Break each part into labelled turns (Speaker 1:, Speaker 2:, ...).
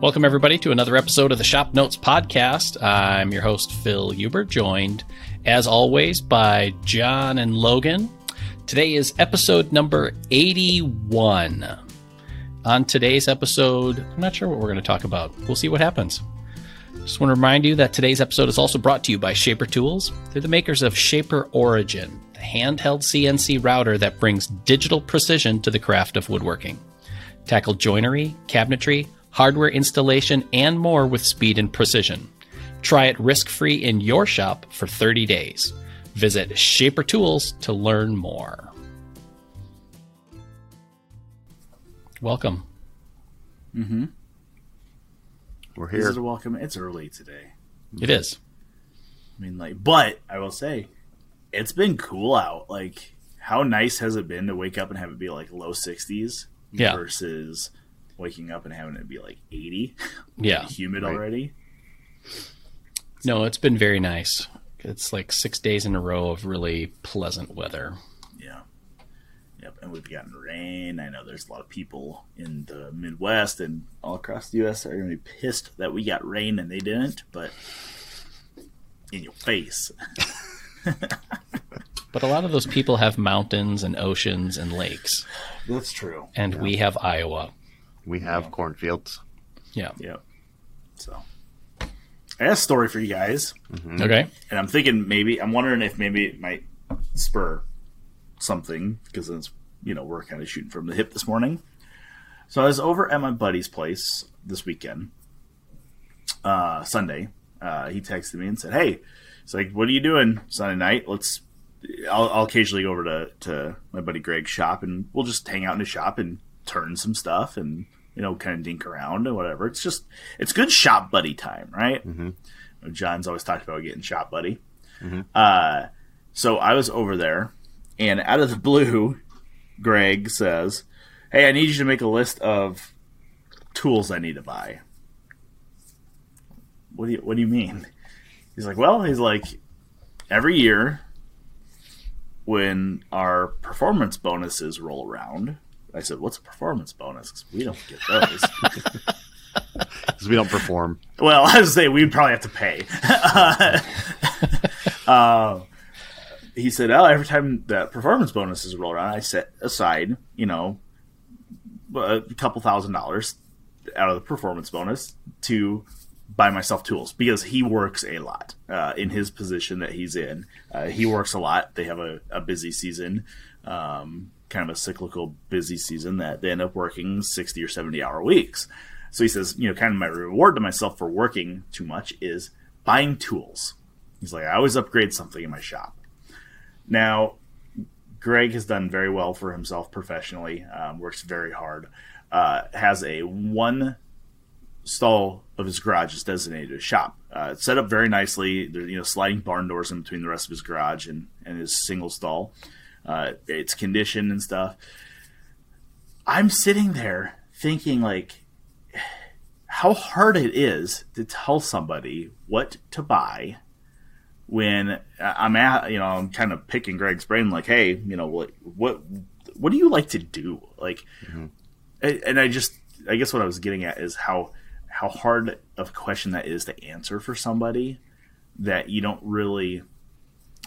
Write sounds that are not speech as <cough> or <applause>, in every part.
Speaker 1: Welcome, everybody, to another episode of the Shop Notes Podcast. I'm your host, Phil Huber, joined, as always, by John and Logan. Today is episode number 81. On today's episode, I'm not sure what we're going to talk about. We'll see what happens. Just want to remind you that today's episode is also brought to you by Shaper Tools. They're the makers of Shaper Origin, the handheld CNC router that brings digital precision to the craft of woodworking. Tackle joinery, cabinetry, hardware installation, and more with speed and precision. Try it risk free in your shop for 30 days. Visit Shaper Tools to learn more. Welcome.
Speaker 2: Mm-hmm.
Speaker 3: We're
Speaker 2: Is
Speaker 3: here.
Speaker 2: it a welcome? It's early today.
Speaker 1: It is.
Speaker 2: I mean, like, but I will say, it's been cool out. Like, how nice has it been to wake up and have it be like low sixties
Speaker 1: Yeah.
Speaker 2: versus waking up and having it be like eighty, <laughs>
Speaker 1: Yeah.
Speaker 2: humid
Speaker 3: Right.
Speaker 2: already.
Speaker 1: No, it's been very nice. It's like six days in a row of really pleasant weather.
Speaker 2: Yeah. Yep, and we've gotten rain. I know there's a lot of people in the Midwest and all across the U.S. that are going to be pissed that we got rain and they didn't, but in your face. <laughs>
Speaker 1: But a lot of those people have mountains and oceans and lakes,
Speaker 2: That's true.
Speaker 1: and we have Iowa.
Speaker 3: We have cornfields.
Speaker 1: Yeah.
Speaker 2: Yeah. So, I got a story for you guys,
Speaker 1: Okay.
Speaker 2: and I'm thinking maybe I'm wondering if maybe it might spur something because it's you know we're kind of shooting from the hip this morning. So I was over at my buddy's place this weekend, uh, Sunday. Uh, he texted me and said, "Hey, it's like, what are you doing Sunday night? Let's." I'll, I'll occasionally go over to, to my buddy Greg's shop and we'll just hang out in his shop and turn some stuff and you know kind of dink around and whatever. It's just it's good shop buddy time, right? Mm-hmm. John's always talked about getting shop buddy. Uh, so I was over there, and out of the blue, Greg says, "Hey, I need you to make a list of tools I need to buy." What do you What do you mean? He's like, "Well, he's like, every year when our performance bonuses roll around." I said, "What's a performance bonus? 'Cause we don't get those." <laughs>
Speaker 3: Because we don't perform.
Speaker 2: Well, <laughs> I was say we'd probably have to pay. <laughs> uh, he said, "Oh, every time that performance bonuses roll around, I set aside, you know, a couple thousand dollars out of the performance bonus to buy myself tools because he works a lot uh, in his position that he's in. Uh, he works a lot. They have a, a busy season." Um, kind of a cyclical busy season that they end up working 60 or 70 hour weeks. So he says, you know, kind of my reward to myself for working too much is buying tools. He's like, I always upgrade something in my shop. Now, Greg has done very well for himself professionally, um, works very hard, uh, has a one stall of his garage is designated a shop. Uh, it's set up very nicely. There, you know, sliding barn doors in between the rest of his garage and, and his single stall. Uh, it's condition and stuff. I'm sitting there thinking, like, how hard it is to tell somebody what to buy when I'm at, you know, I'm kind of picking Greg's brain, like, hey, you know, what, what, what do you like to do? Like, and and I just, I guess what I was getting at is how, how hard of a question that is to answer for somebody that you don't really.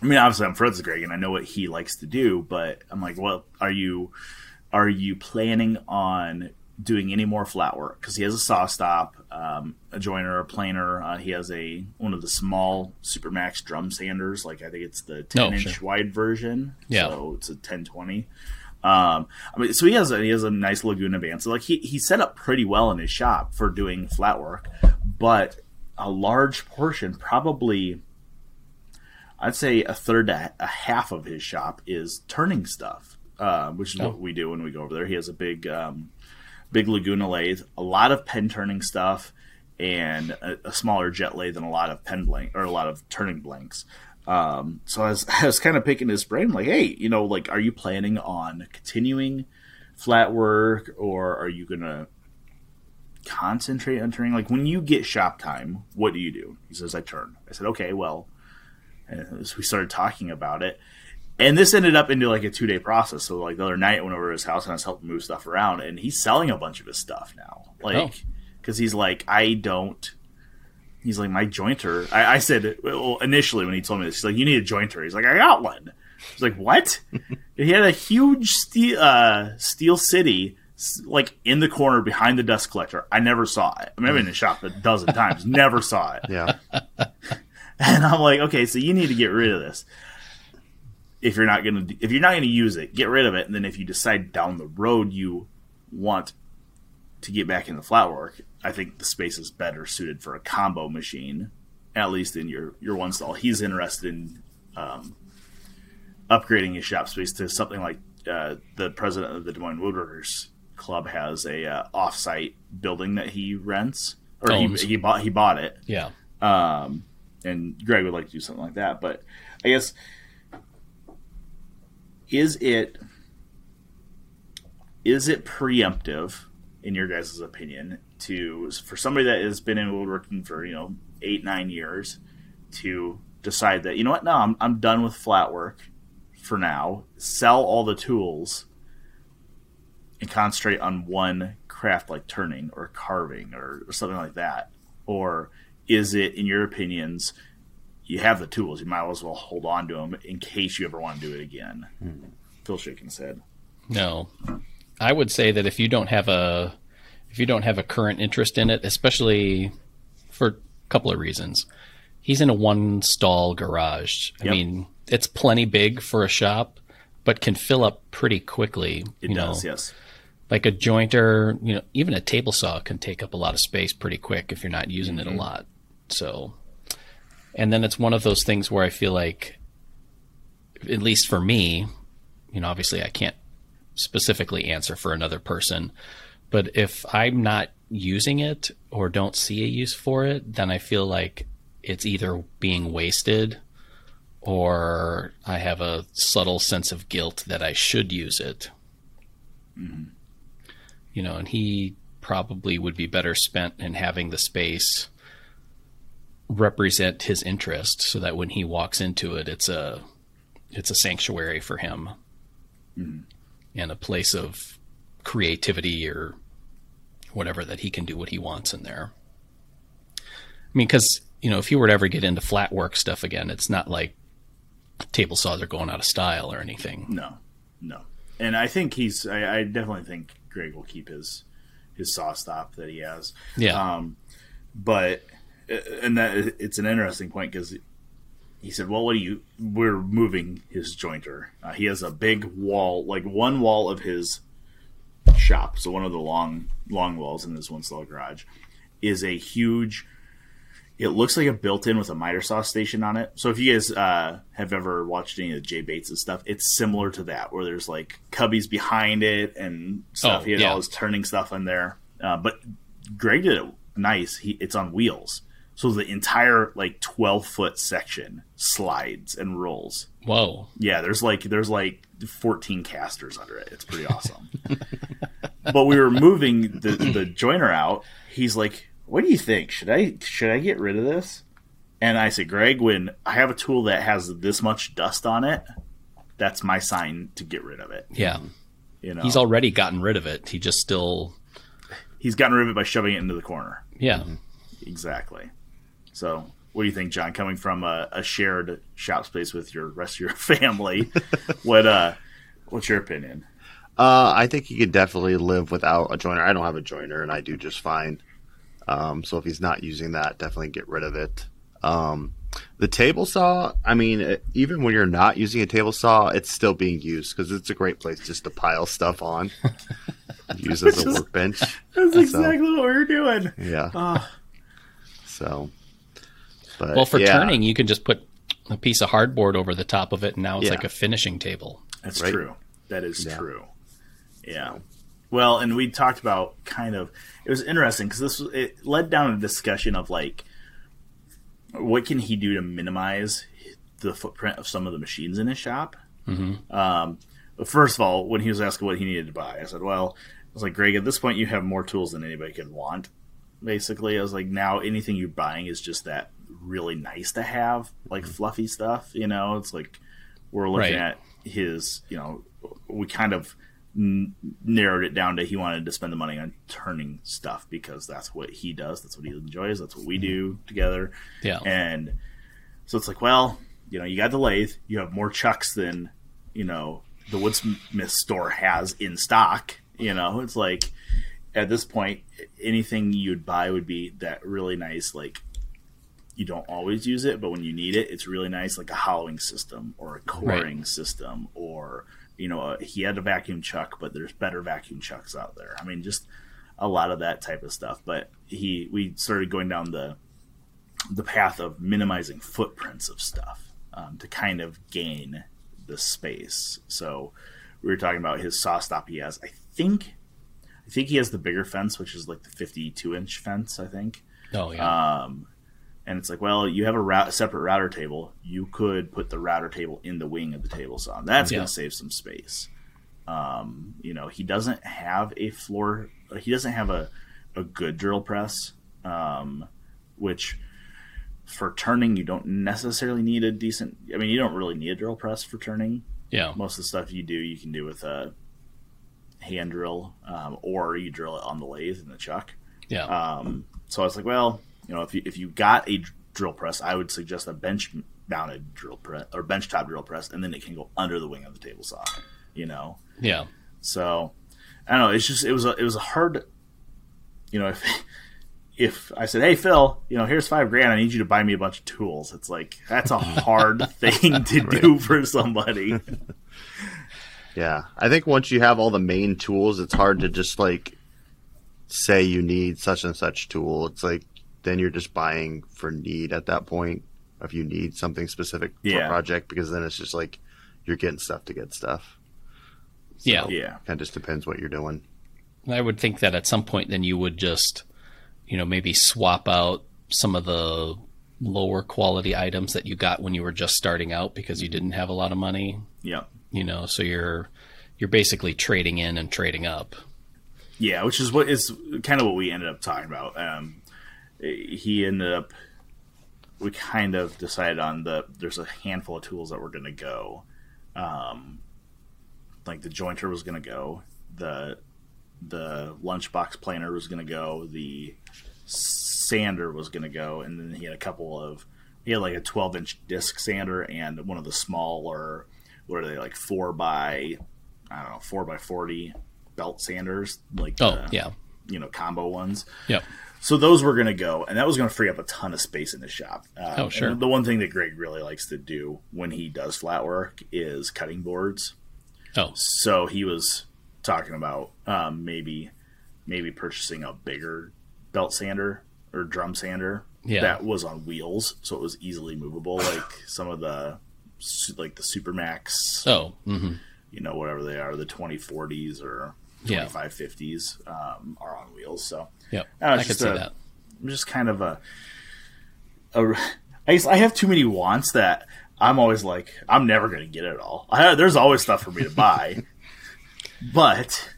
Speaker 2: I mean, obviously, I'm friends with Greg, and I know what he likes to do, but I'm like, well, are you, are you planning on doing any more flat work? Because he has a SawStop, um, a joiner, a planer. Uh, he has a one of the small Supermax drum sanders, like I think it's the 10
Speaker 1: Oh,
Speaker 2: inch
Speaker 1: sure.
Speaker 2: wide version.
Speaker 1: Yeah.
Speaker 2: so it's a 1020. Um, I mean, so he has a he has a nice Laguna band. So like he he set up pretty well in his shop for doing flat work, but a large portion, probably, I'd say a third to a half of his shop is turning stuff, uh, which is
Speaker 1: Oh.
Speaker 2: what we do when we go over there. He has a big um, big Laguna lathe, a lot of pen turning stuff, and a, a smaller jet lathe and a lot of pen blank or a lot of turning blanks. Um, so I was, <laughs> I was kind of picking his brain, like, hey, you know, like, are you planning on continuing flat work, or are you gonna concentrate on turning? Like, when you get shop time, what do you do? He says, I turn. I said, okay, well, and so we started talking about it, and this ended up into like a two day process. So like the other night, I went over to his house and I was helping move stuff around, and he's selling a bunch of his stuff now. Like,
Speaker 1: Oh.
Speaker 2: because he's like, I don't. He's like my jointer. I, I said well, initially when he told me this, he's like, you need a jointer. He's like, I got one. He's like, what? <laughs> he had a huge steel uh, Steel City like in the corner behind the dust collector. I never saw it. I mean, I've been in the shop a dozen <laughs> times, never saw it.
Speaker 3: Yeah. <laughs> <laughs>
Speaker 2: And I'm like, okay, so you need to get rid of this. If you're not gonna, if you're not gonna use it, get rid of it. And then if you decide down the road you want to get back into flat work, I think the space is better suited for a combo machine, at least in your your one stall. He's interested in um, upgrading his shop space to something like uh, the president of the Des Moines Woodworkers Club has a uh, offsite building that he rents, or he, he bought he bought it
Speaker 1: Yeah.
Speaker 2: um, and Greg would like to do something like that. But I guess is it is it preemptive in your guys' opinion to for somebody that has been in woodworking for you know eight nine years to decide that you know what no I'm I'm done with flat work for now sell all the tools and concentrate on one craft like turning or carving or, or something like that or is it in your opinions you have the tools you might as well hold on to them in case you ever want to do it again hmm. phil shaking his head
Speaker 1: No. I would say that if you don't have a if you don't have a current interest in it, especially for a couple of reasons. He's in a one stall garage. I
Speaker 2: Yep.
Speaker 1: mean, it's plenty big for a shop, but can fill up pretty quickly.
Speaker 2: it
Speaker 1: you
Speaker 2: does
Speaker 1: know,
Speaker 2: yes
Speaker 1: like a jointer, you know, even a table saw can take up a lot of space pretty quick if you're not using it a mm-hmm. lot. So, and then it's one of those things where I feel like, at least for me, you know, obviously I can't specifically answer for another person, but if I'm not using it or don't see a use for it, then I feel like it's either being wasted or I have a subtle sense of guilt that I should use it. Mm-hmm. You know, and he probably would be better spent in having the space represent his interest so that when he walks into it it's a it's a sanctuary for him. And a place of creativity or whatever that he can do what he wants in there. I mean because you know if he were to ever get into flat work stuff again it's not like table saws are going out of style or anything.
Speaker 2: No no. And i think he's i, I definitely think greg will keep his his SawStop that he has.
Speaker 1: Yeah.
Speaker 2: Um, but and that it's an interesting point because he said, "Well, what do you? We're moving his jointer. Uh, he has a big wall, like one wall of his shop. So one of the long long walls in this one stall garage is a huge. It looks like a built-in with a miter saw station on it. So if you guys uh, have ever watched any of Jay Bates' stuff, it's similar to that, where there's like cubbies behind it and stuff.
Speaker 1: Oh,
Speaker 2: he had
Speaker 1: yeah.
Speaker 2: all his turning stuff in there. Uh, but Greg did it nice. He it's on wheels, so the entire like twelve foot section slides and rolls.
Speaker 1: whoa
Speaker 2: Yeah, there's like there's like fourteen casters under it. It's pretty awesome. <laughs> but we were moving the the joiner out. He's like, "What do you think? Should I should I get rid of this?" And I said, "Greg, when I have a tool that has this much dust on it, that's my sign to get rid of it."
Speaker 1: yeah
Speaker 2: You know,
Speaker 1: he's already gotten rid of it he just still
Speaker 2: he's gotten rid of it by shoving it into the corner.
Speaker 1: yeah
Speaker 2: Exactly. So, what do you think, John? Coming from a, a shared shop space with your rest of your <laughs> family, what uh, what's your opinion?
Speaker 3: Uh, I think he could definitely live without a joiner. I don't have a joiner, and I do just fine. Um, so if he's not using that, definitely get rid of it. Um, the table saw, I mean, even when you're not using a table saw, it's still being used because it's a great place just to pile stuff on, <laughs> use as a workbench.
Speaker 2: That's
Speaker 3: So-
Speaker 2: exactly what we're doing.
Speaker 3: Yeah.
Speaker 2: Ah.
Speaker 3: So, but
Speaker 1: Well, for
Speaker 3: yeah,
Speaker 1: turning, you can just put a piece of hardboard over the top of it, and now it's
Speaker 3: Yeah.
Speaker 1: like a finishing table.
Speaker 2: That's
Speaker 3: Right.
Speaker 2: true. That is
Speaker 3: Yeah.
Speaker 2: true. Yeah. Well, and we talked about kind of it was interesting because this was, it led down a discussion of like what can he do to minimize the footprint of some of the machines in his shop. Mm-hmm. Um, but first of all, when he was asking what he needed to buy, I said, "Well, I was like, Greg, at this point, you have more tools than anybody could want." Basically, I was like, now anything you're buying is just that really nice to have, like mm-hmm. fluffy stuff. You know, it's like we're looking
Speaker 1: Right.
Speaker 2: at his, you know, we kind of n- narrowed it down to he wanted to spend the money on turning stuff because that's what he does. That's what he enjoys. That's what we mm-hmm. do together.
Speaker 1: Yeah.
Speaker 2: And so it's like, well, you know, you got the lathe. You have more chucks than you know the woodsmith store has in stock. You know, it's like at this point, anything you'd buy would be that really nice, like you don't always use it, but when you need it, it's really nice, like a hollowing system or a coring
Speaker 1: Right.
Speaker 2: system, or you know, uh, he had a vacuum chuck, but there's better vacuum chucks out there. I mean, just a lot of that type of stuff. But he, we started going down the the path of minimizing footprints of stuff um, to kind of gain the space. So we were talking about his SawStop. He has, I think, I think he has the bigger fence, which is like the 52 inch fence. I think.
Speaker 1: Oh yeah.
Speaker 2: Um, and it's like, well, you have a route, separate router table. You could put the router table in the wing of the table saw. That's
Speaker 1: Yeah.
Speaker 2: going to save some space. Um, you know, he doesn't have a floor. He doesn't have a a good drill press, um, which for turning you don't necessarily need a decent. I mean, you don't really need a drill press for turning
Speaker 1: yeah.
Speaker 2: most of the stuff you do you can do with a hand drill um, or you drill it on the lathe in the chuck
Speaker 1: Yeah.
Speaker 2: um, so i was like well you know if you, if you got a drill press i would suggest a bench mounted drill press or bench top drill press and then it can go under the wing of the table saw you know
Speaker 1: yeah.
Speaker 2: so i don't know it's just it was a it was a hard you know <laughs> if if I said, "Hey Phil, you know, here's five grand. I need you to buy me a bunch of tools," it's like that's a <laughs> hard thing to do for somebody. <laughs>
Speaker 3: Yeah, I think once you have all the main tools, it's hard to just like say you need such and such tool. It's like then you're just buying for need at that point. If you need something specific for
Speaker 2: Yeah.
Speaker 3: a project, because then it's just like you're getting stuff to get stuff. So,
Speaker 1: Yeah.
Speaker 2: Yeah,
Speaker 3: kind of just depends what you're doing.
Speaker 1: I would think that at some point, then you would just, you know, maybe swap out some of the lower quality items that you got when you were just starting out because you didn't have a lot of money.
Speaker 2: yeah,
Speaker 1: You know, so you're you're basically trading in and trading up.
Speaker 2: yeah. Which is what is kind of what we ended up talking about. Um, he ended up. We kind of decided on the. There's a handful of tools that were going to go. Um, like the jointer was going to go. The the lunchbox planer was going to go. The sander was going to go, and then he had a couple of. He had like a 12 inch disc sander and one of the smaller. What are they like four by? I don't know, four by 40 belt sanders, like
Speaker 1: Oh,
Speaker 2: the,
Speaker 1: yeah.
Speaker 2: you know combo ones.
Speaker 1: Yep.
Speaker 2: So those were going to go, and that was going to free up a ton of space in the shop. Um,
Speaker 1: Oh, sure.
Speaker 2: The one thing that Greg really likes to do when he does flat work is cutting boards.
Speaker 1: Oh,
Speaker 2: So he was talking about um, maybe maybe purchasing a bigger belt sander or drum sander
Speaker 1: Yeah.
Speaker 2: that was on wheels, so it was easily movable, like some of the like the Supermax,
Speaker 1: oh, hmm
Speaker 2: you know, whatever they are, the twenty forties or twenty five fifties um, are on wheels. So
Speaker 1: yep.
Speaker 2: Oh,
Speaker 1: I could
Speaker 2: just
Speaker 1: see
Speaker 2: a-
Speaker 1: that.
Speaker 2: I'm just kind of a, a I, guess I have too many wants that I'm always like I'm never going to get it all. I, there's always stuff for me to buy, <laughs> but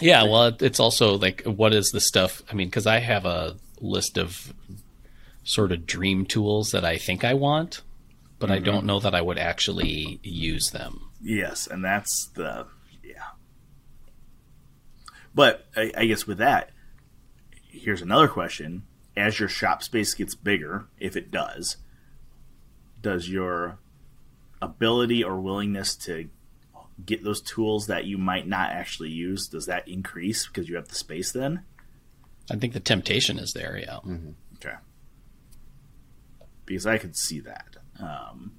Speaker 1: Yeah, well, it's also like, what is the stuff? I mean, because I have a list of sort of dream tools that I think I want, but I mm-hmm. don't know that I would actually use them.
Speaker 2: yes, and that's the yeah. But I, I guess with that, here's another question: As your shop space gets bigger, if it does, does your ability or willingness to get those tools that you might not actually use does that increase because you have the space then
Speaker 1: I think the temptation is there. Yeah.
Speaker 2: Okay. Because I could see that. Um,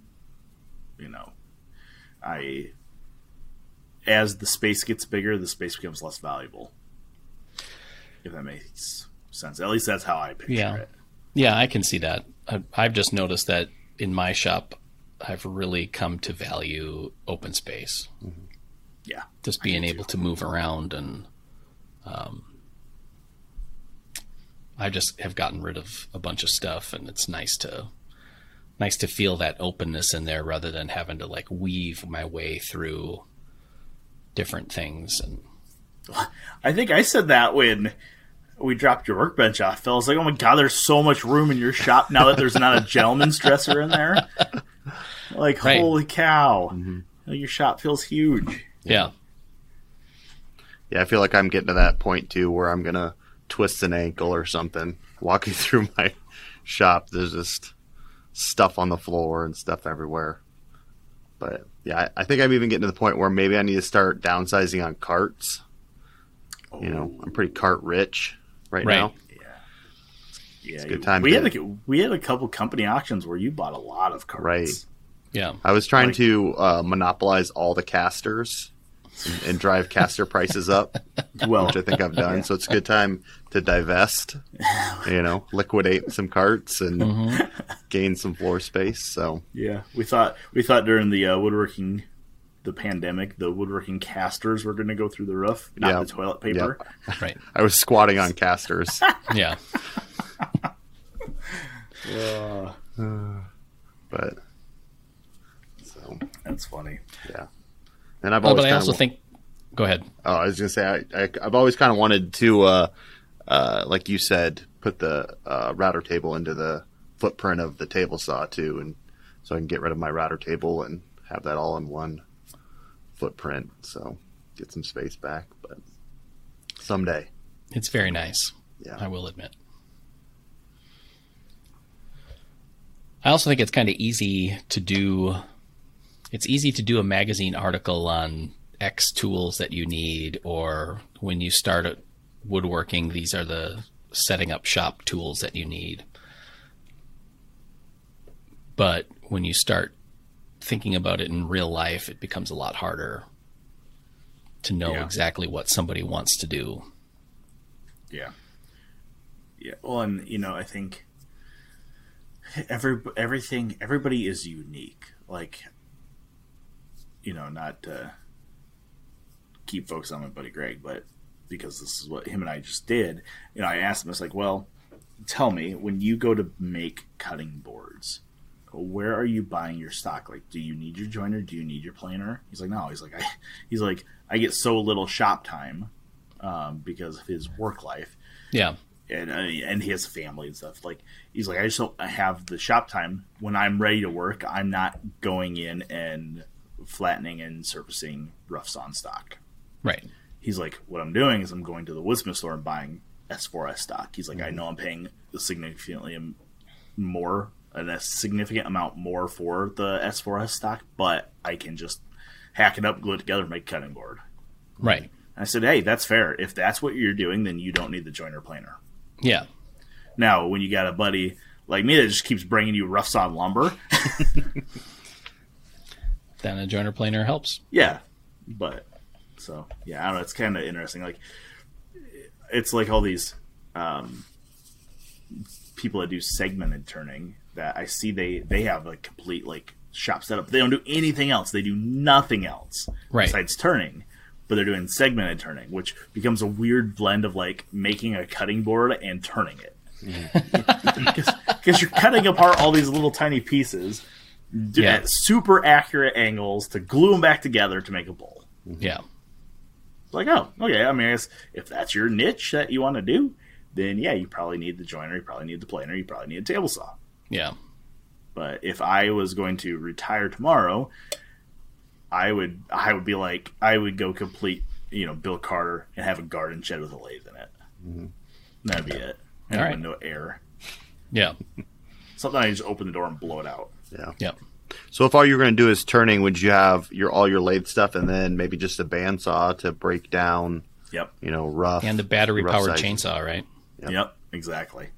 Speaker 2: you know, I as the space gets bigger, the space becomes less valuable. If that makes sense. At least that's how I picture
Speaker 1: Yeah.
Speaker 2: it.
Speaker 1: Yeah, I can see that. I, I've just noticed that in my shop, I've really come to value open space.
Speaker 2: Yeah.
Speaker 1: Just being able to move around and, um, I just have gotten rid of a bunch of stuff, and it's nice to, nice to feel that openness in there rather than having to like weave my way through different things. And
Speaker 2: I think I said that when we dropped your workbench off, Phil. I was like, oh my god, there's so much room in your shop now that there's not a gentleman's dresser in there. <laughs> Like,
Speaker 1: Right.
Speaker 2: holy cow. Mm-hmm. Your shop feels huge.
Speaker 1: yeah,
Speaker 3: Yeah, I feel like I'm getting to that point too where I'm gonna twist an ankle or something walking <laughs> through my shop. There's just stuff on the floor and stuff everywhere. But yeah, I, I think I'm even getting to the point where maybe I need to start downsizing on carts. You know, I'm pretty cart rich right,
Speaker 1: Right.
Speaker 3: now.
Speaker 2: Yeah, yeah.
Speaker 3: It's a good time
Speaker 2: We
Speaker 3: to-
Speaker 2: had a, we had a couple company auctions where you bought a lot of cards.
Speaker 3: Right.
Speaker 1: Yeah.
Speaker 3: I was trying
Speaker 2: Like-
Speaker 3: to uh, monopolize all the casters and, and drive caster <laughs> prices up,
Speaker 2: Well,
Speaker 3: which I think I've done. So it's a good time to divest, <laughs> you know, liquidate some carts and
Speaker 1: Mm-hmm.
Speaker 3: gain some floor space. So
Speaker 2: yeah, we thought we thought during the uh, woodworking, the pandemic, the woodworking casters were going to go through the roof, not
Speaker 3: Yeah.
Speaker 2: the toilet paper.
Speaker 1: Right. <laughs>
Speaker 3: I was squatting on casters. <laughs>
Speaker 1: Yeah.
Speaker 2: Uh,
Speaker 3: but so
Speaker 2: that's funny.
Speaker 3: yeah, and I've
Speaker 1: Well,
Speaker 3: always
Speaker 1: but I also
Speaker 3: wa-
Speaker 1: think. Go ahead.
Speaker 3: Oh, I was gonna say I, I I've always kind of wanted to, uh, uh, like you said, put the uh, router table into the footprint of the table saw too, and so I can get rid of my router table and have that all in one footprint. So get some space back, but someday,
Speaker 1: It's very nice.
Speaker 3: yeah,
Speaker 1: I will admit. I also think it's kind of easy to do. It's easy to do a magazine article on X tools that you need, or when you start at woodworking, these are the setting up shop tools that you need. But when you start thinking about it in real life, it becomes a lot harder to know
Speaker 2: Yeah.
Speaker 1: exactly what somebody wants to do.
Speaker 2: Yeah. Yeah. Well, and you know, I think every everything everybody is unique. Like, you know, not to keep focus on my buddy Greg, but because this is what him and I just did. You know, I asked him, I was like, "Well, tell me when you go to make cutting boards." Where are you buying your stock? Like, do you need your joiner? Do you need your planer? He's like, no. He's like, I, <laughs> he's like, I get so little shop time um, because of his work life
Speaker 1: Yeah.
Speaker 2: and uh, and he has family and stuff. Like he's like, I just don't have the shop time when I'm ready to work. I'm not going in and flattening and surfacing rough on stock.
Speaker 1: Right.
Speaker 2: He's like, what I'm doing is I'm going to the woodsmith store and buying S4S stock. He's like, I know I'm paying significantly more, a significant amount more for the S4S stock, but I can just hack it up, glue it together, make a cutting board.
Speaker 1: Right.
Speaker 2: And I said, hey, that's fair. If that's what you're doing, then you don't need the joiner planer.
Speaker 1: Yeah.
Speaker 2: Now, when you got a buddy like me that just keeps bringing you rough sawn lumber, <laughs>
Speaker 1: Then a joiner planer helps.
Speaker 2: yeah. But so yeah, I don't know. It's kind of interesting. Like it's like all these um, people that do segmented turning that I see they they have a complete like shop setup. They don't do anything else. They do nothing else
Speaker 1: Right.
Speaker 2: besides turning. But they're doing segmented turning, which becomes a weird blend of like making a cutting board and turning it. Mm-hmm. <laughs> Because you're cutting apart all these little tiny pieces d-
Speaker 1: Yeah.
Speaker 2: at super accurate angles to glue them back together to make a bowl. Mm-hmm.
Speaker 1: Yeah.
Speaker 2: Like, oh, okay. I mean, I guess if that's your niche that you want to do, then yeah, you probably need the joiner, you probably need the planer, you probably need a table saw.
Speaker 1: Yeah.
Speaker 2: But if I was going to retire tomorrow, I would I would be like I would go complete, you know, Bill Carter and have a garden shed with a lathe in it. Mm-hmm. That'd be it. And
Speaker 1: All
Speaker 2: a
Speaker 1: right.
Speaker 2: window air.
Speaker 1: Yeah.
Speaker 2: Something I just open the door and blow it out.
Speaker 3: yeah.
Speaker 1: Yeah.
Speaker 3: So if all you're going to do is turning, would you have your all your lathe stuff and then maybe just a bandsaw to break down,
Speaker 2: Yep.
Speaker 3: you know, rough
Speaker 1: And the battery powered chainsaw, right?
Speaker 3: Yep.
Speaker 2: Yep. Exactly.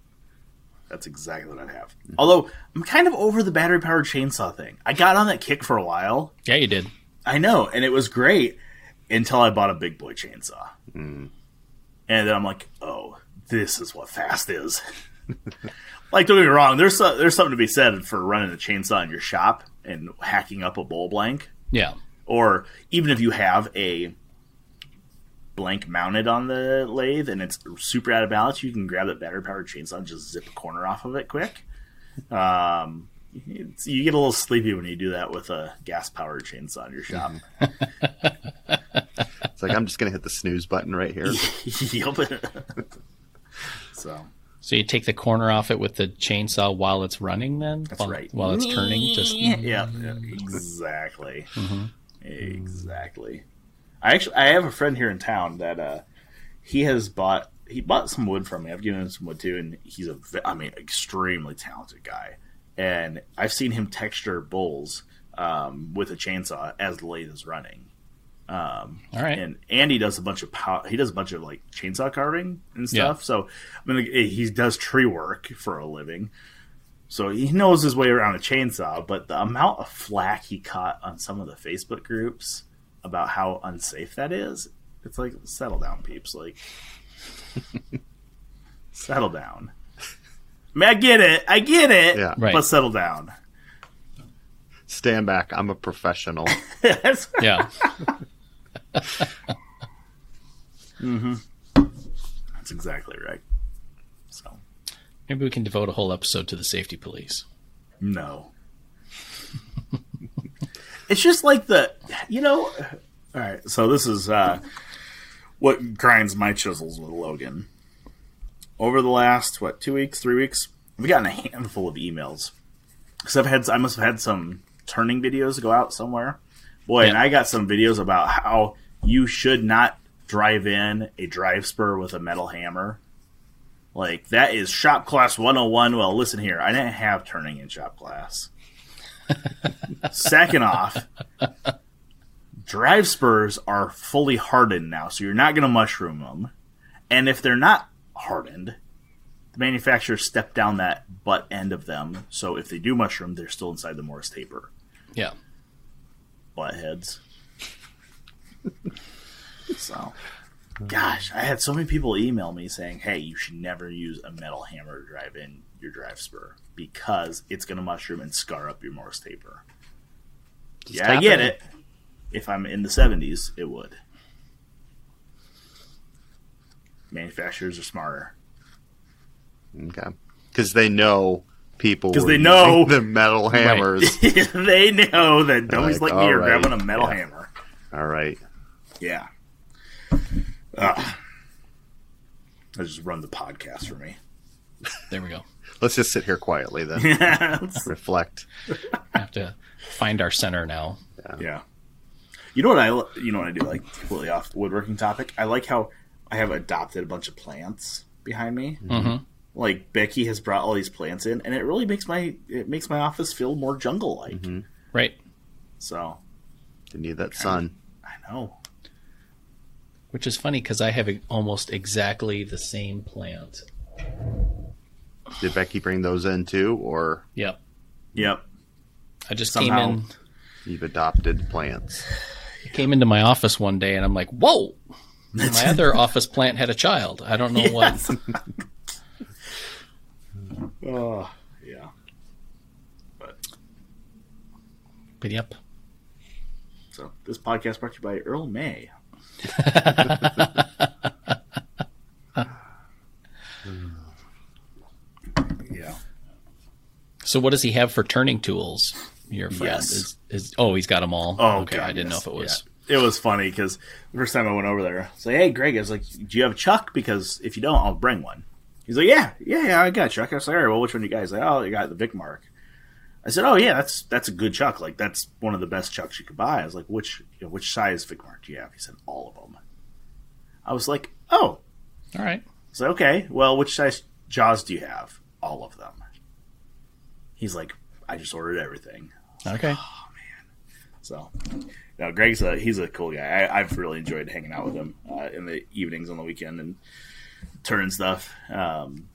Speaker 2: That's exactly what I'd have. Although I'm kind of over the battery powered chainsaw thing. I got on that kick for a while.
Speaker 1: Yeah, you did.
Speaker 2: I know, and it was great until I bought a big boy chainsaw. Mm. And then I'm like, oh, this is what fast is. <laughs> like, don't get me wrong, there's so, there's something to be said for running a chainsaw in your shop and hacking up a bowl blank,
Speaker 1: Yeah.
Speaker 2: or even if you have a blank mounted on the lathe and it's super out of balance, you can grab that battery powered chainsaw and just zip a corner off of it quick. Um, it's, you get a little sleepy when you do that with a gas powered chainsaw in your shop. <laughs>
Speaker 3: It's like I'm just going to hit the snooze button right here. <laughs>
Speaker 2: Yup. <laughs> so
Speaker 1: So you take the corner off it with the chainsaw while it's running, then?
Speaker 2: that's
Speaker 1: while,
Speaker 2: right.
Speaker 1: While it's turning, just
Speaker 2: yeah, yeah, exactly,
Speaker 1: Mm-hmm.
Speaker 2: exactly. I actually I have a friend here in town that uh, he has bought he bought some wood from me. I've given him some wood too, and he's a I mean extremely talented guy. And I've seen him texture bulls um, with a chainsaw as the lathe is running. Um,
Speaker 1: All right.
Speaker 2: and Andy does a bunch of pow- he does a bunch of like chainsaw carving and
Speaker 1: Yeah.
Speaker 2: stuff. So I mean, he does tree work for a living. So he knows his way around a chainsaw, but the amount of flack he caught on some of the Facebook groups about how unsafe that is, it's like settle down, peeps. Like <laughs> settle down. I mean, I get it, I get it,
Speaker 3: Yeah.
Speaker 1: Right.
Speaker 2: but settle down.
Speaker 3: Stand back. I'm a professional. <laughs>
Speaker 2: That's,
Speaker 1: Yeah. <laughs> Mm-hmm.
Speaker 2: that's exactly right. So
Speaker 1: Maybe we can devote a whole episode to the safety police.
Speaker 2: No. It's just like the, you know. All right, so this is uh, what grinds my chisels with Logan. Over the last what two weeks, three weeks, we've gotten a handful of emails because I've had I must have had some turning videos go out somewhere. Boy, and I got some videos about how you should not drive in a drive spur with a metal hammer. Like that is shop class 101. Well, listen here, I didn't have turning in shop class. Second off, drive spurs are fully hardened now, so you're not going to mushroom them. And if they're not hardened, the manufacturer stepped down that butt end of them, so if they do mushroom, they're still inside the Morse taper.
Speaker 1: Yeah.
Speaker 2: Butt heads. so, gosh, I had so many people email me saying, "Hey, you should never use a metal hammer to drive in your drive spur because it's going to mushroom and scar up your Morse taper."
Speaker 3: Just
Speaker 2: yeah, I get
Speaker 3: in.
Speaker 2: it. If I'm in the 70s, it would. Manufacturers are smarter.
Speaker 3: Okay. Because they know people. Because
Speaker 2: they know-
Speaker 3: the metal hammers. <laughs>
Speaker 2: they know that dummies
Speaker 3: like,
Speaker 2: like, me are
Speaker 3: all right,
Speaker 2: grabbing a metal
Speaker 3: yeah.
Speaker 2: hammer.
Speaker 3: All right.
Speaker 2: Yeah. Ugh. I just run the podcast for me.
Speaker 1: There we go.
Speaker 3: Let's just sit here quietly then. <laughs> Reflect.
Speaker 1: have to find our center now.
Speaker 2: yeah. You know what I you know what I do like completely off the woodworking topic. I like how I have adopted a bunch of plants behind me.
Speaker 1: Mm-hmm.
Speaker 2: Like Becky has brought all these plants in, and it really makes my it makes my office feel more jungle like.
Speaker 3: Mm-hmm.
Speaker 1: Right.
Speaker 2: So
Speaker 3: You need that sun.
Speaker 2: I know.
Speaker 1: Which is funny because I have almost exactly the same plant.
Speaker 3: Did Becky bring those in too, or
Speaker 1: Yep.
Speaker 2: Yep.
Speaker 1: I just
Speaker 2: Somehow.
Speaker 1: came in
Speaker 3: you've adopted plants?
Speaker 1: came into my office one day and I'm like, whoa. <laughs> My other office plant had a child. I don't know what. <laughs>
Speaker 2: Oh yeah. But
Speaker 1: But yep.
Speaker 2: so this podcast brought to you by Earl May. <laughs> yeah.
Speaker 1: So what does he have for turning tools? Your friend
Speaker 2: Yes.
Speaker 1: is, is oh he's got them all.
Speaker 2: Oh,
Speaker 1: okay.
Speaker 2: God,
Speaker 1: I didn't
Speaker 2: yes.
Speaker 1: know if it was.
Speaker 2: Yeah. It was funny because the first time I went over there, I was like, "Hey, Greg," I was like, "Do you have a Chuck? Because if you don't, I'll bring one." He's like, "Yeah, yeah, yeah, I got a Chuck." I was like, "All right, well, which one do you guys?" Like, "Oh, you got the Vicmarc." I said, "Oh yeah, that's that's a good Chuck. Like that's one of the best Chucks you could buy." I was like, "Which you know, which size Vicmarc do you have?" He said, "All of them." I was like, "Oh."
Speaker 1: All right.
Speaker 2: So okay, well, which size jaws do you have? All of them. He's like, "I just ordered everything."
Speaker 1: Okay. Like, oh man.
Speaker 2: So, no, Greg's a he's a cool guy. I, I've really enjoyed hanging out with him uh, in the evenings on the weekend and turning stuff. Um,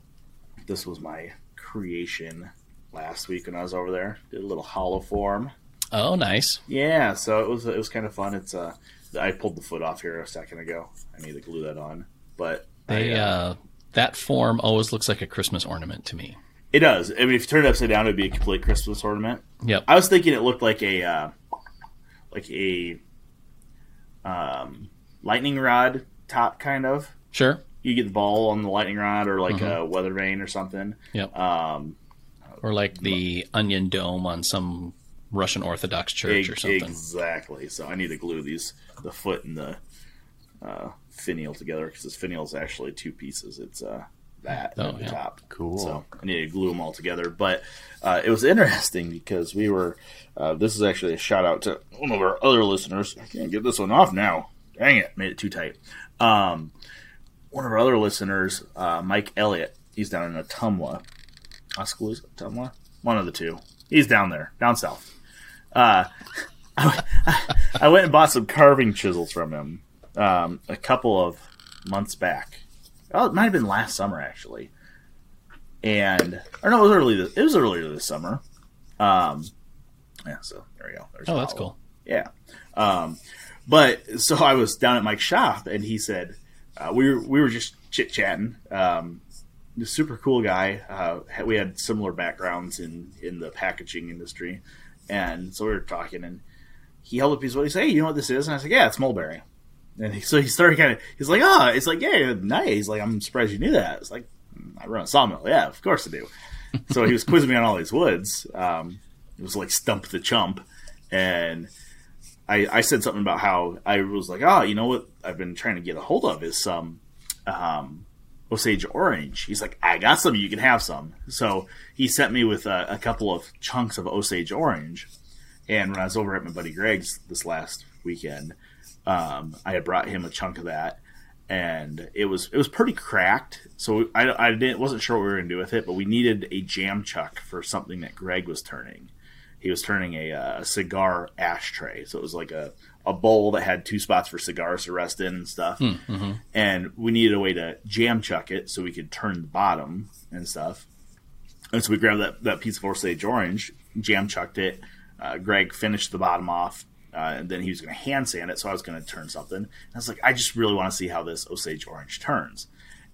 Speaker 2: this was my creation last week when I was over there. Did a little hollow form.
Speaker 1: Oh, nice.
Speaker 2: Yeah, so it was it was kind of fun. It's uh, I pulled the foot off here a second ago. I need to glue that on, but
Speaker 1: They
Speaker 2: I, uh,
Speaker 1: uh, that form always looks like a Christmas ornament to me.
Speaker 2: It does. I mean, if you turn it upside down, it'd be a complete Christmas ornament.
Speaker 1: Yep.
Speaker 2: I was thinking it looked like a uh, like a um, lightning rod top kind of.
Speaker 1: Sure.
Speaker 2: You get the ball on the lightning rod, or like
Speaker 1: Mhm.
Speaker 2: a weather vane or something.
Speaker 1: Yep.
Speaker 2: Um,
Speaker 1: Or like the onion dome on some Russian Orthodox church or something.
Speaker 2: Exactly. So I need to glue these the foot and the uh, finial together because this finial is actually two pieces. It's uh, that
Speaker 1: Oh,
Speaker 2: at the
Speaker 1: yeah.
Speaker 2: top.
Speaker 3: Cool.
Speaker 2: So I need to glue them all together. But uh, it was interesting because we were. Uh, this is actually a shout out to one of our other listeners. I can't get this one off now. dang it, made it too tight. Um, one of our other listeners, uh, Mike Elliott, he's down in Ottumwa. Oskaloosa, Ottumwa? One of the two. He's down there, down south. Uh, <laughs> I, I went and bought some carving chisels from him um, a couple of months back. Oh, it might have been last summer actually, and or no, it was early. This, it was earlier this summer. Um, yeah, so there we go. There's
Speaker 1: Oh, that's
Speaker 2: follow.
Speaker 1: cool.
Speaker 2: Yeah. Um, but so I was down at Mike's shop, and he said uh, we were we were just chit chatting. Um, the super cool guy. Uh, we had similar backgrounds in in the packaging industry, and so we were talking, and he held up his. What he said, "Hey, you know what this is?" And I said, "Yeah, it's mulberry." And he, so he started kind of. He's like, "Oh, it's like yeah, nice." He's like, "I'm surprised you knew that." It's like, "Mm, "I run a sawmill." Yeah, of course I do. so he was quizzing me on all these woods. Um, it was like stump the chump, and I, I said something about how I was like, oh, you know what I've been trying to get a hold of is some um, Osage Orange. He's like, I got some, you can have some. So he sent me with a, a couple of chunks of Osage Orange. And when I was over at my buddy Greg's this last weekend, um, I had brought him a chunk of that, and it was it was pretty cracked. So I, I didn't wasn't sure what we were gonna do with it, but we needed a jam chuck for something that Greg was turning he was turning a, uh, cigar ashtray. So it was like a, a bowl that had two spots for cigars to rest in and stuff. And we needed a way to jam chuck it so we could turn the bottom and stuff. And so we grabbed that, that piece of Osage orange, jam chucked it. Uh, Greg finished the bottom off. Uh, and then he was going to hand sand it, so I was going to turn something. And I was like, I just really want to see how this Osage orange turns.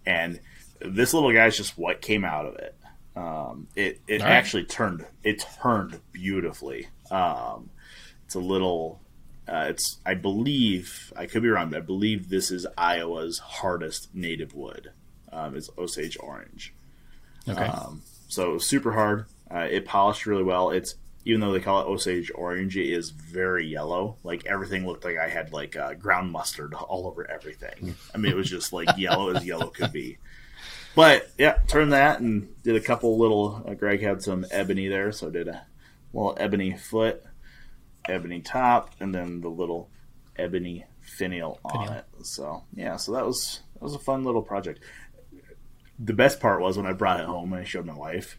Speaker 2: And this little guy's just what came out of it. Um, it it
Speaker 1: right.
Speaker 2: actually turned it turned beautifully. Um, it's a little. Uh, it's I believe I could be wrong, but I believe this is Iowa's hardest native wood. Um, is Osage orange.
Speaker 1: Okay.
Speaker 2: Um, so super hard. Uh, it polished really well. It's even though they call it Osage orange, it is very yellow. Like everything looked like I had like uh, ground mustard all over everything. I mean, it was just like yellow as yellow could be. But yeah, turned that and did a couple little. Uh, Greg had some ebony there, so did a little ebony foot, ebony top, and then the little ebony finial on
Speaker 1: Finial.
Speaker 2: it. So yeah, so that was that was a fun little project. The best part was when I brought it home and I showed my wife.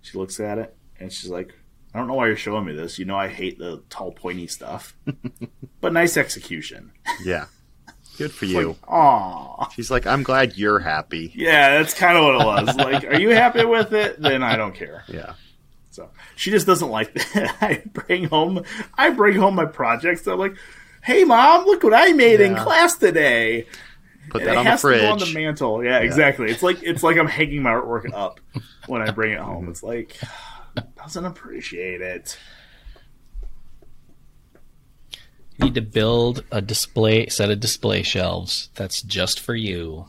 Speaker 2: She looks at it and she's like, "I don't know why you're showing me this. You know I hate the tall, pointy stuff, <laughs> but nice execution."
Speaker 3: Yeah. Good for you.
Speaker 2: Aww.
Speaker 3: She's like, I'm glad you're happy.
Speaker 2: Yeah, that's kind of what it was. <laughs> Like, are you happy with it? Then I don't care.
Speaker 3: Yeah.
Speaker 2: So she just doesn't like that. <laughs> I bring home, I bring home my projects. I'm like, hey mom, look what I made in class today.
Speaker 3: Put
Speaker 2: And
Speaker 3: that
Speaker 2: it
Speaker 3: on the
Speaker 2: has to go on the mantle. Yeah, exactly. It's like it's like I'm hanging my artwork up when I bring it home. Mm-hmm. It's like doesn't appreciate it.
Speaker 1: You need to build a display set of display shelves that's just for you.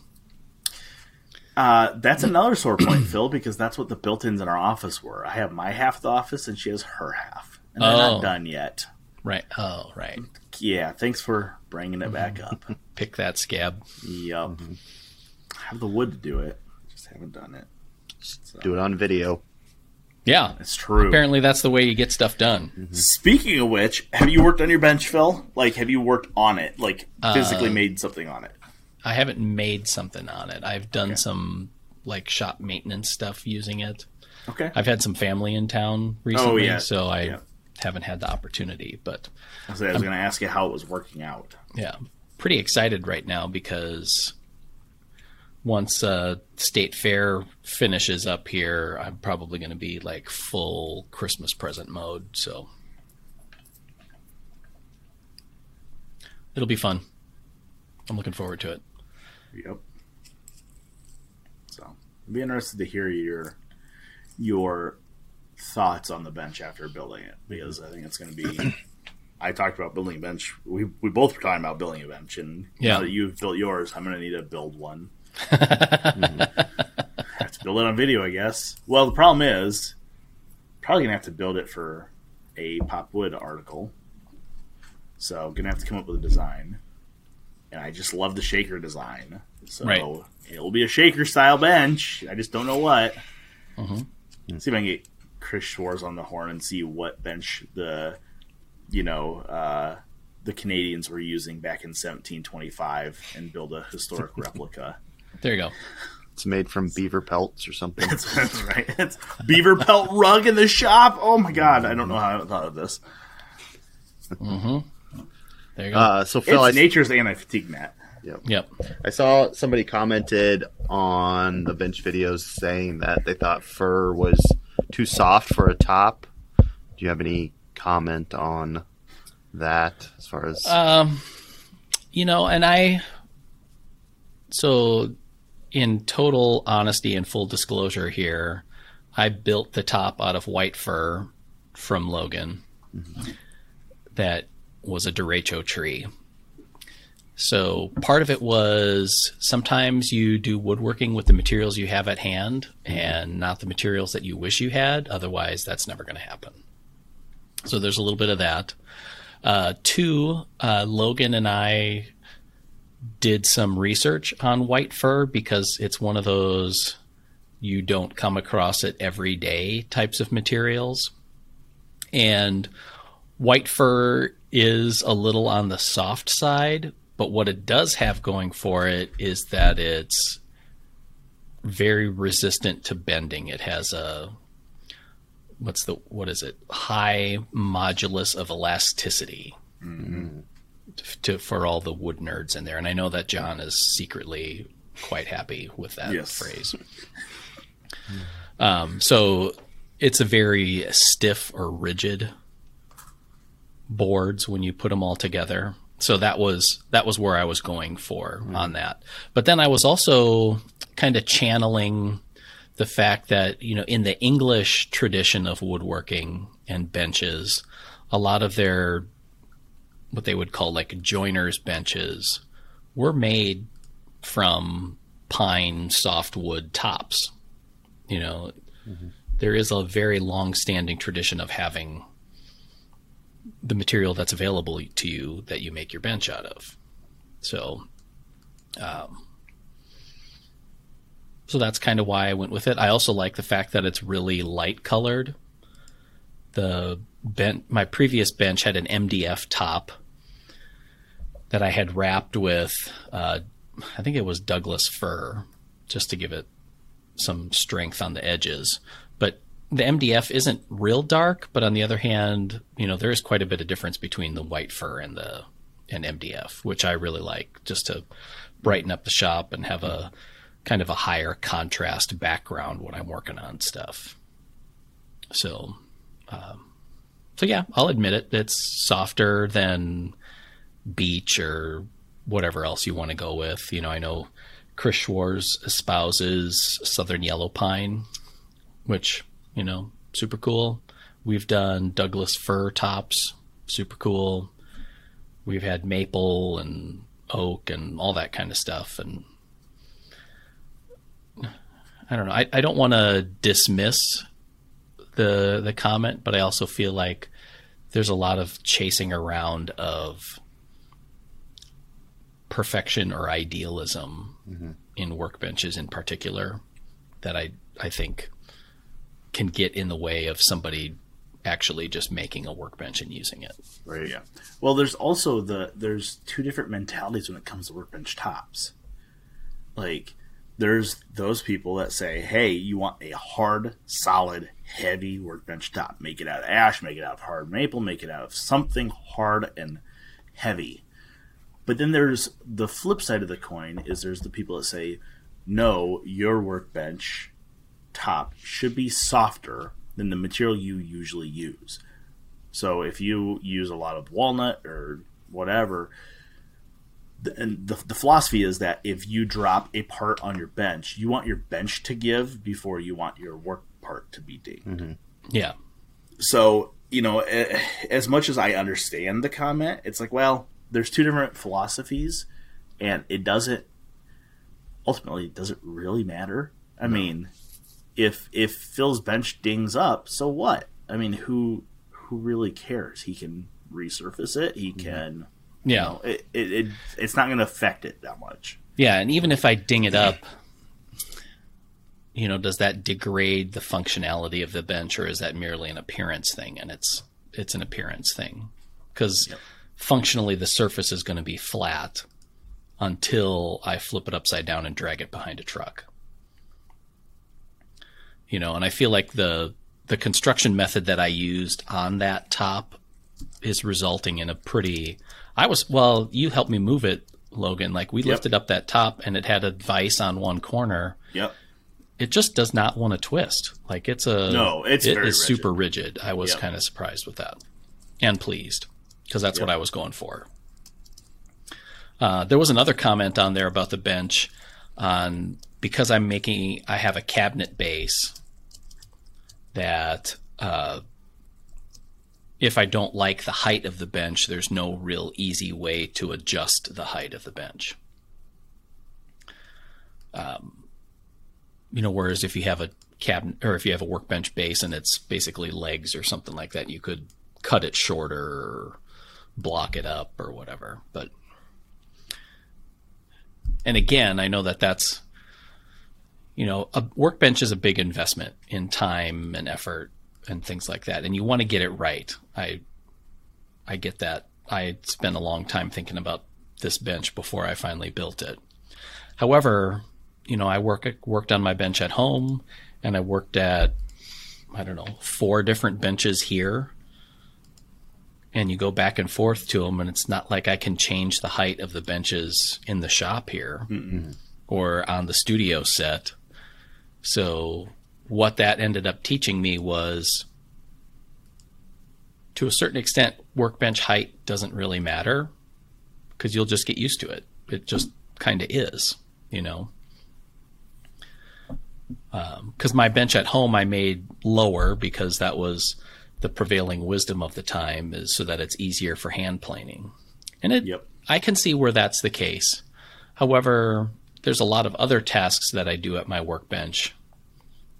Speaker 2: Uh, that's another sore point, Phil, because that's what the built-ins in our office were. I have my half of the office, and she has her half, and they're
Speaker 1: Oh.
Speaker 2: not done yet.
Speaker 1: Right. Oh, right.
Speaker 2: Yeah, thanks for bringing it back up. <laughs>
Speaker 1: Pick that scab.
Speaker 2: Yup. I have the wood to do it. Just haven't done it.
Speaker 3: Do it on video.
Speaker 1: Yeah.
Speaker 2: It's true.
Speaker 1: Apparently, that's the way you get stuff done.
Speaker 2: Speaking of which, have you worked on your bench, Phil? Like, have you worked on it? Like, physically
Speaker 1: Uh,
Speaker 2: made something on it?
Speaker 1: I haven't made something on it. I've done some like shop maintenance stuff using it.
Speaker 2: Okay.
Speaker 1: I've had some family in town recently,
Speaker 2: yeah.
Speaker 1: so I
Speaker 2: Yeah.
Speaker 1: haven't had the opportunity. But
Speaker 2: I was, I was going to ask you how it was working out.
Speaker 1: yeah, pretty excited right now because once uh, state fair finishes up here, I'm probably going to be like full Christmas present mode. So it'll be fun. I'm looking forward to it.
Speaker 2: Yep. So, I'd be interested to hear your your thoughts on the bench after building it because I think it's going to be. <laughs> I talked about building a bench. We we both were talking about building a bench, and
Speaker 1: Yeah.
Speaker 2: now that you've built yours, I'm going to need to build one. <laughs> have to build it on video, I guess. Well, the problem is, probably gonna have to build it for a Pop Wood article. So I'm gonna have to come up with a design, and I just love the shaker design. So
Speaker 1: Right.
Speaker 2: it'll be a shaker style bench. I just don't know what.
Speaker 1: Mhm.
Speaker 2: See if I can get Chris Schwarz on the horn and see what bench the, you know, uh, the Canadians were using back in 1725 and build a historic <laughs> replica.
Speaker 1: There you go.
Speaker 3: It's made from beaver pelts or something.
Speaker 2: That's, <laughs> that's right. It's beaver pelt rug in the shop. Oh my god, I don't know how I thought of this.
Speaker 1: There you go.
Speaker 3: Uh, so Phil,
Speaker 2: It's
Speaker 3: I,
Speaker 2: nature's anti-fatigue mat.
Speaker 1: Yep. yep.
Speaker 3: I saw somebody commented on the bench videos saying that they thought fir was too soft for a top. Do you have any comment on that as far as
Speaker 1: Um, you know, and I. So, in total honesty and full disclosure here, I built the top out of white fir from Logan. That was a derecho tree. So part of it was sometimes you do woodworking with the materials you have at hand and not the materials that you wish you had. Otherwise, that's never going to happen. So there's a little bit of that. Uh, two, uh, Logan and I did some research on white fir because it's one of those you don't come across it every day types of materials. And white fir is a little on the soft side, but what it does have going for it is that it's very resistant to bending. It has a what's the what is it? High modulus of elasticity mm-hmm. To for all the wood nerds in there. And I know that John is secretly quite happy with that
Speaker 2: Yes.
Speaker 1: phrase. Um, so it's a very stiff or rigid boards when you put them all together. So that was that was where I was going for on that. But then I was also kind of channeling the fact that you know in the English tradition of woodworking and benches, a lot of their what they would call like joiners benches were made from pine softwood tops. You know, there is a very long-standing tradition of having the material that's available to you that you make your bench out of. So, um, so that's kind of why I went with it. I also like the fact that it's really light colored. The my previous bench had an MDF top that I had wrapped with, uh, I think it was Douglas fir, just to give it some strength on the edges. But the MDF isn't real dark, but on the other hand, you know, there is quite a bit of difference between the white fir and the and MDF, which I really like just to brighten up the shop and have a kind of a higher contrast background when I'm working on stuff. So, um, so yeah, I'll admit it. It's softer than beech or whatever else you want to go with. You know, I know Chris Schwarz espouses Southern Yellow Pine, which, you know, super cool. We've done Douglas fir tops, super cool. We've had maple and oak and all that kind of stuff. And I don't know. I, I don't want to dismiss the the comment, but I also feel like there's a lot of chasing around of perfection or idealism mm-hmm. in workbenches in particular that I I think can get in the way of somebody actually just making a workbench and using it.
Speaker 3: right?
Speaker 2: Yeah. Well, there's also the there's two different mentalities when it comes to workbench tops. Like there's those people that say, "Hey, you want a hard, solid, heavy workbench top. Make it out of ash, make it out of hard maple, make it out of something hard and heavy." But then there's the flip side of the coin is there's the people that say, "No, your workbench top should be softer than the material you usually use." So if you use a lot of walnut or whatever, and the, the philosophy is that if you drop a part on your bench, you want your bench to give before you want your work part to be dinged. Mm-hmm.
Speaker 1: Yeah.
Speaker 2: So, you know, as much as I understand the comment, it's like, well, there's two different philosophies, and it doesn't ultimately doesn't really matter. I mean, if if Phil's bench dings up, so what? I mean, who who really cares? He can resurface it. He mm-hmm. can, you
Speaker 1: Yeah.
Speaker 2: know, it, it, it it's not going to affect it that much.
Speaker 1: Yeah, and even if I ding it up, you know, does that degrade the functionality of the bench, or is that merely an appearance thing? And it's it's an appearance thing because functionally the surface is going to be flat until I flip it upside down and drag it behind a truck. You know, and I feel like the the construction method that I used on that top is resulting in a pretty I was well, you helped me move it, Logan. Like we
Speaker 2: Yep.
Speaker 1: lifted up that top and it had a vise on one corner.
Speaker 2: Yep.
Speaker 1: It just does not want to twist. Like it's a
Speaker 2: No, it's
Speaker 1: it
Speaker 2: very
Speaker 1: is
Speaker 2: rigid.
Speaker 1: super rigid. I was
Speaker 2: Yep.
Speaker 1: kind of surprised with that and pleased because that's what I was going for. Uh, there was another comment on there about the bench on because I'm making I have a cabinet base that uh, if I don't like the height of the bench, there's no real easy way to adjust the height of the bench. Um, you know, whereas if you have a cabinet or if you have a workbench base and it's basically legs or something like that, you could cut it shorter or block it up or whatever. But and again, I know that that's you know a workbench is a big investment in time and effort and things like that, and you want to get it right. I I get that. I spent a long time thinking about this bench before I finally built it. However, you know, I work worked on my bench at home, and I worked at I don't know four different benches here. And you go back and forth to them, and it's not like I can change the height of the benches in the shop here or on the studio set. So, what that ended up teaching me was to a certain extent, workbench height doesn't really matter because you'll just get used to it. It just kind of is, you know. Um, because my bench at home I made lower because that was the prevailing wisdom of the time, is so that it's easier for hand planing. And it,
Speaker 2: Yep.
Speaker 1: I can see where that's the case. However, there's a lot of other tasks that I do at my workbench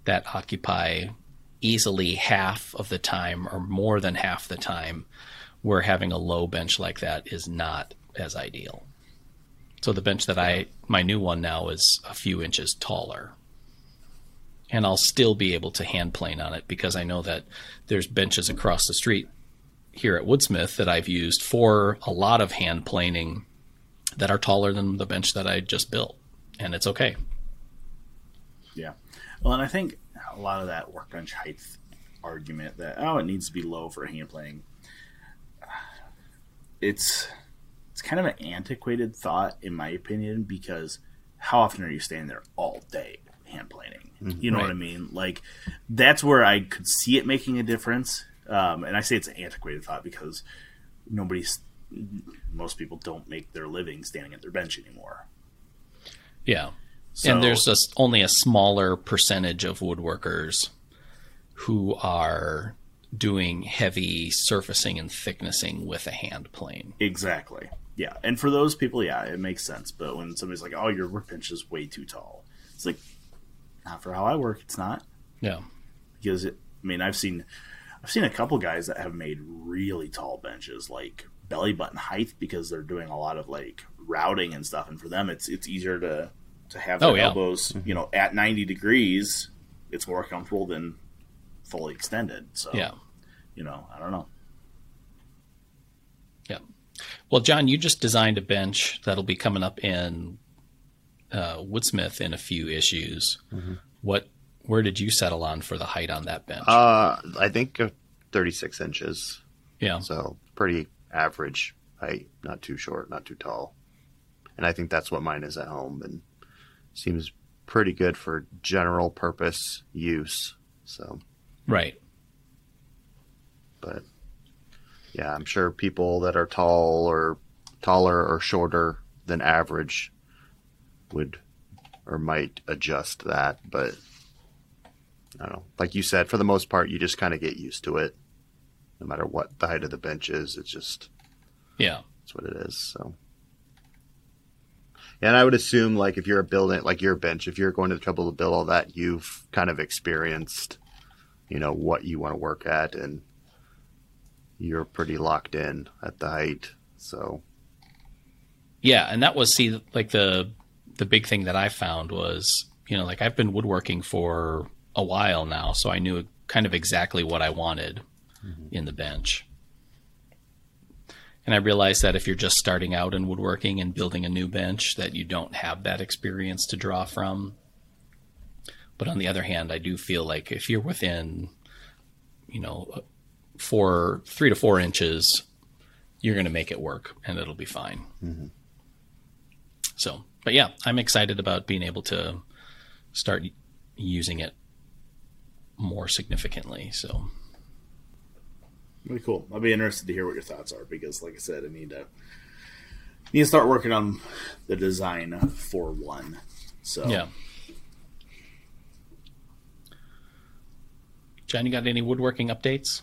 Speaker 1: that occupy easily half of the time or more than half the time where having a low bench like that is not as ideal. So the bench that I my new one now is a few inches taller. And I'll still be able to hand plane on it because I know that there's benches across the street here at Woodsmith that I've used for a lot of hand planing that are taller than the bench that I just built. And it's okay.
Speaker 2: Yeah. Well, and I think a lot of that workbench height argument that oh it needs to be low for hand planing. It's it's kind of an antiquated thought in my opinion because how often are you standing there all day hand planing? You know what I mean? Like that's where I could see it making a difference. Um, and I say it's an antiquated thought because nobody's most people don't make their living standing at their bench anymore.
Speaker 1: Yeah.
Speaker 2: So,
Speaker 1: and there's just only a smaller percentage of woodworkers who are doing heavy surfacing and thicknessing with a hand plane.
Speaker 2: Exactly. Yeah. And for those people, yeah, it makes sense. But when somebody's like, oh, your workbench is way too tall, it's like, not for how I work. It's not.
Speaker 1: Yeah.
Speaker 2: Because, it, I mean, I've seen. I've seen a couple guys that have made really tall benches, like belly button height, because they're doing a lot of like routing and stuff, and for them, it's it's easier to to have their
Speaker 1: Oh, yeah.
Speaker 2: elbows, you know, at ninety degrees. It's more comfortable than fully extended. So,
Speaker 1: Yeah.
Speaker 2: you know, I don't know.
Speaker 1: Yeah. Well, John, you just designed a bench that'll be coming up in uh, Woodsmith in a few issues. What? Where did you settle on for the height on that bench?
Speaker 3: Uh, I think uh, 36 inches.
Speaker 1: yeah.
Speaker 3: So pretty average height, not too short, not too tall. And I think that's what mine is at home and seems pretty good for general purpose use. So,
Speaker 1: Right.
Speaker 3: but yeah, I'm sure people that are tall or taller or shorter than average would or might adjust that, but I don't know. Like you said, for the most part, you just kind of get used to it. No matter what the height of the bench is, it's just
Speaker 1: Yeah.
Speaker 3: That's what it is. So, and I would assume, like, if you're building, like your bench, if you're going to the trouble to build all that, you've kind of experienced, you know, what you want to work at, and you're pretty locked in at the height. So,
Speaker 1: Yeah, and that was see like the the big thing that I found was you know like I've been woodworking for a while now, so I knew kind of exactly what I wanted mm-hmm. in the bench. And I realize that if you're just starting out in woodworking and building a new bench, that you don't have that experience to draw from. But on the other hand, I do feel like if you're within, you know, four, three to four inches, you're going to make it work and it'll be fine. Mm-hmm. So, but yeah, I'm excited about being able to start using it more significantly. So,
Speaker 2: really cool. I'll be interested to hear what your thoughts are because, like I said, I need to need to start working on the design for one. So,
Speaker 1: yeah. John, you got any woodworking updates?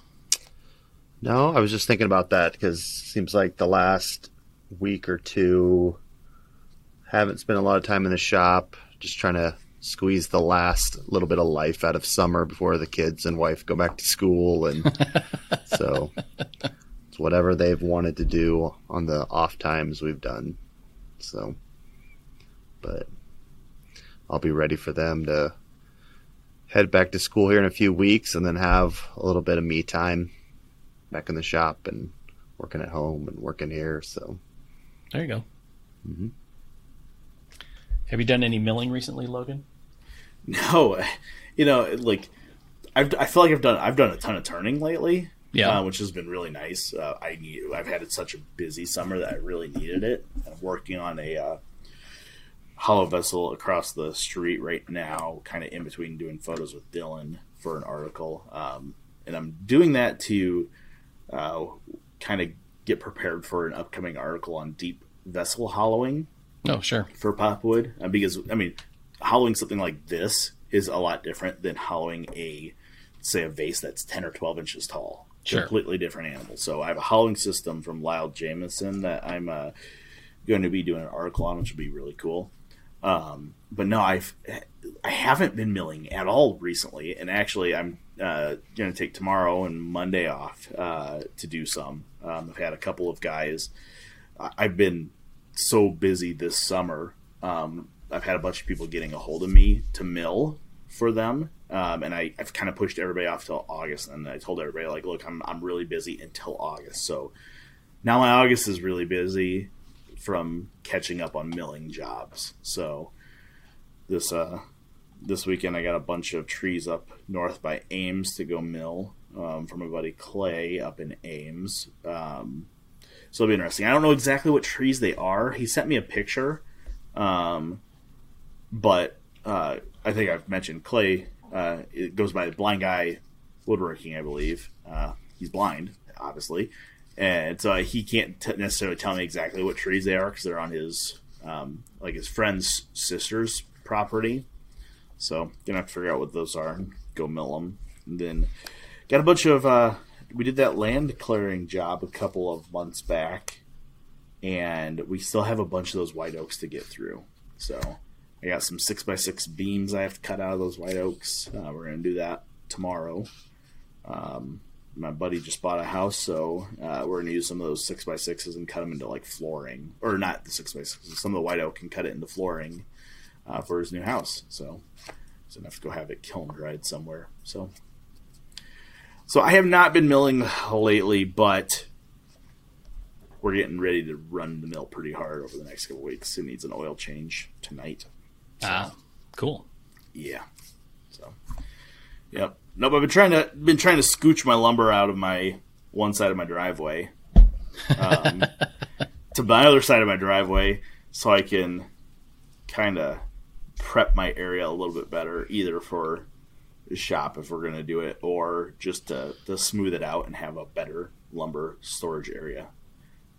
Speaker 3: No, I was just thinking about that because seems like the last week or two haven't spent a lot of time in the shop, just trying to squeeze the last little bit of life out of summer before the kids and wife go back to school and <laughs> so it's whatever they've wanted to do on the off times we've done. So but I'll be ready for them to head back to school here in a few weeks and then have a little bit of me time back in the shop and working at home and working here. So
Speaker 1: there you go. Mm-hmm. Have you done any milling recently, Logan?
Speaker 2: No, you know, like I've, I feel like I've done I've done a ton of turning lately. Yeah, uh, which has been really nice. Uh, I need I've had such a busy summer that I really needed it. I'm working on a uh, hollow vessel across the street right now, kind of in between doing photos with Dylan for an article, um, and I'm doing that to uh, kind of get prepared for an upcoming article on deep vessel hollowing.
Speaker 1: Oh, sure.
Speaker 2: For popwood, uh, because I mean, hollowing something like this is a lot different than hollowing a, say, a vase that's ten or twelve inches tall. Sure. Completely different animal. So I have a hollowing system from Lyle Jamieson that I'm uh, going to be doing an article on, which will be really cool. Um, but no, I've I haven't been milling at all recently, and actually, I'm uh, going to take tomorrow and Monday off uh, to do some. Um, I've had a couple of guys. I've been so busy this summer. Um, I've had a bunch of people getting a hold of me to mill for them, um, and I, have kind of pushed everybody off till August. And I told everybody like, look, I'm I'm really busy until August. So now my August is really busy from catching up on milling jobs. So this uh this weekend I got a bunch of trees up north by Ames to go mill um, from my buddy Clay up in Ames. Um, so it'll be interesting. I don't know exactly what trees they are. He sent me a picture, um, but uh, I think I've mentioned Clay. Uh, it goes by the Blind Guy Woodworking, I believe. Uh, he's blind, obviously, and so he can't t- necessarily tell me exactly what trees they are because they're on his um, like his friend's sister's property. So gonna have to figure out what those are and go mill them. And then got a bunch of uh, we did that land clearing job a couple of months back, and we still have a bunch of those white oaks to get through. So I got some six by six beams I have to cut out of those white oaks. Uh, we're gonna do that tomorrow. Um, my buddy just bought a house, so uh, we're gonna use some of those six by sixes and cut them into like flooring, or not the six by sixes. Some of the white oak and cut it into flooring uh, for his new house. So, so enough to go have it kiln dried somewhere. So, so I have not been milling lately, but we're getting ready to run the mill pretty hard over the next couple weeks. It needs an oil change tonight.
Speaker 1: So, ah, cool.
Speaker 2: Yeah. So, yep. No, but I've been trying to been trying to scooch my lumber out of my one side of my driveway um, <laughs> to my other side of my driveway, so I can kind of prep my area a little bit better, either for shop if we're going to do it, or just to, to smooth it out and have a better lumber storage area.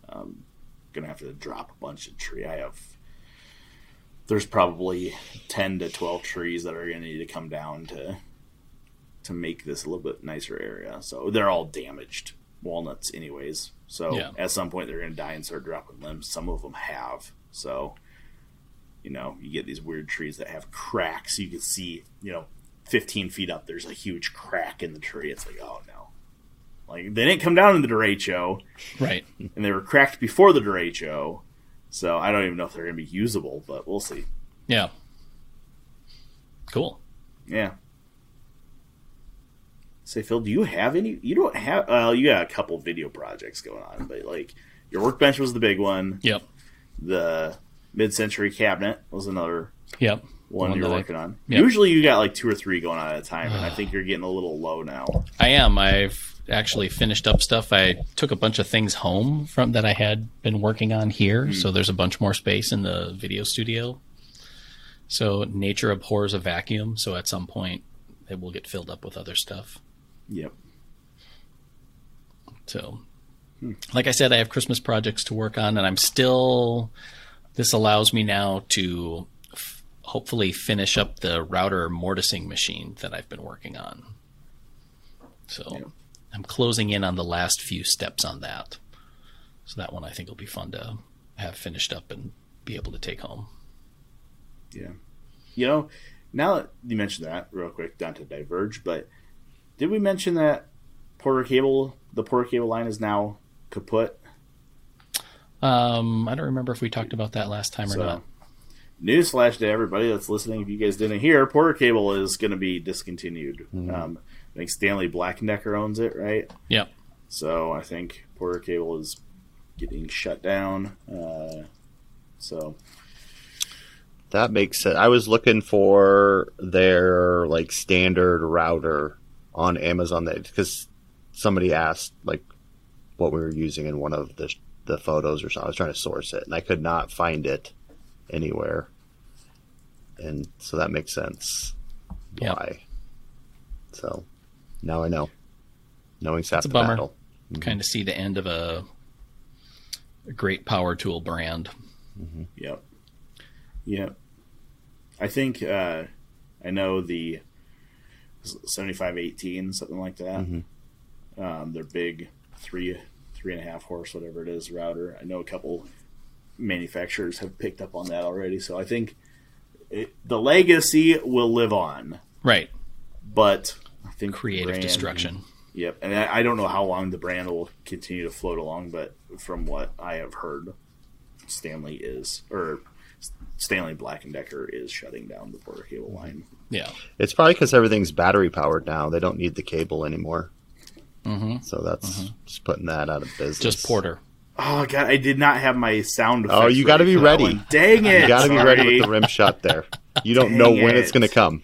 Speaker 2: Um, gonna have to drop a bunch of tree. I have there's probably ten to twelve trees that are gonna need to come down to to make this a little bit nicer area. So they're all damaged walnuts, anyways. So yeah. at some point they're gonna die and start dropping limbs. Some of them have. So you know, you get these weird trees that have cracks. You can see, you know, 15 feet up, there's a huge crack in the tree. It's like, oh no. Like, they didn't come down in the derecho.
Speaker 1: Right.
Speaker 2: And they were cracked before the derecho. So I don't even know if they're going to be usable, but we'll see.
Speaker 1: Yeah. Cool.
Speaker 2: Yeah. Say, Phil, do you have any? You don't have. Well, you got a couple video projects going on, but like, your workbench was the big one.
Speaker 1: Yep.
Speaker 2: The mid-century cabinet was another
Speaker 1: Yep.
Speaker 2: One,
Speaker 1: One
Speaker 2: you're
Speaker 1: that I-
Speaker 2: working on.
Speaker 1: Yep.
Speaker 2: Usually you got like two or three going on at a time, and I think <sighs> you're getting a little low now.
Speaker 1: I am. I've actually finished up stuff. I took a bunch of things home from that I had been working on here, hmm. so there's a bunch more space in the video studio. So nature abhors a vacuum, so at some point it will get filled up with other stuff.
Speaker 2: Yep.
Speaker 1: So hmm. like I said, I have Christmas projects to work on and I'm still this allows me now to hopefully finish up the router mortising machine that I've been working on. So
Speaker 2: Yeah.
Speaker 1: I'm closing in on the last few steps on that. So that one I think will be fun to have finished up and be able to take home.
Speaker 2: Yeah. You know, now that you mentioned that, real quick, down to diverge, but did we mention that Porter Cable, the Porter Cable line is now kaput?
Speaker 1: Um, I don't remember if we talked about that last time or
Speaker 2: So,
Speaker 1: not.
Speaker 2: Newsflash to everybody that's listening, if you guys didn't hear, Porter Cable is going to be discontinued. Um, I think Stanley Black and Decker owns it, right?
Speaker 1: Yep.
Speaker 2: So I think Porter Cable is getting shut down. Uh, so
Speaker 3: That makes sense. I was looking for their like standard router on Amazon that because somebody asked like what we were using in one of the the photos or something. I was trying to source it and I could not find it anywhere, and so that makes sense.
Speaker 1: Yep.
Speaker 3: Why? So now I know. Knowing's half
Speaker 1: a
Speaker 3: the
Speaker 1: bummer.
Speaker 3: battle.
Speaker 1: Kind of see the end of a, a great power tool brand.
Speaker 2: Yep. Yep. I think uh, I know the seventy-five eighteen, something like that. Um, they're big, three three and a half horse, whatever it is, router. I know a couple manufacturers have picked up on that already, so I think it, the legacy will live on.
Speaker 1: Right.
Speaker 2: But I think the
Speaker 1: Creative
Speaker 2: brand-
Speaker 1: destruction.
Speaker 2: Yep, and I, I don't know how long the brand will continue to float along, but from what I have heard, Stanley is or Stanley Black and Decker is shutting down the Porter Cable line.
Speaker 1: Yeah.
Speaker 3: It's probably because everything's battery powered now. They don't need the cable anymore.
Speaker 1: hmm
Speaker 3: So that's just putting that out of business.
Speaker 1: Just Porter.
Speaker 2: Oh god, I did not have my sound.
Speaker 3: Oh, you gotta be ready.
Speaker 2: Dang it!
Speaker 3: You got to be ready with the rim shot there. You don't
Speaker 2: Dang
Speaker 3: know when it's going to come.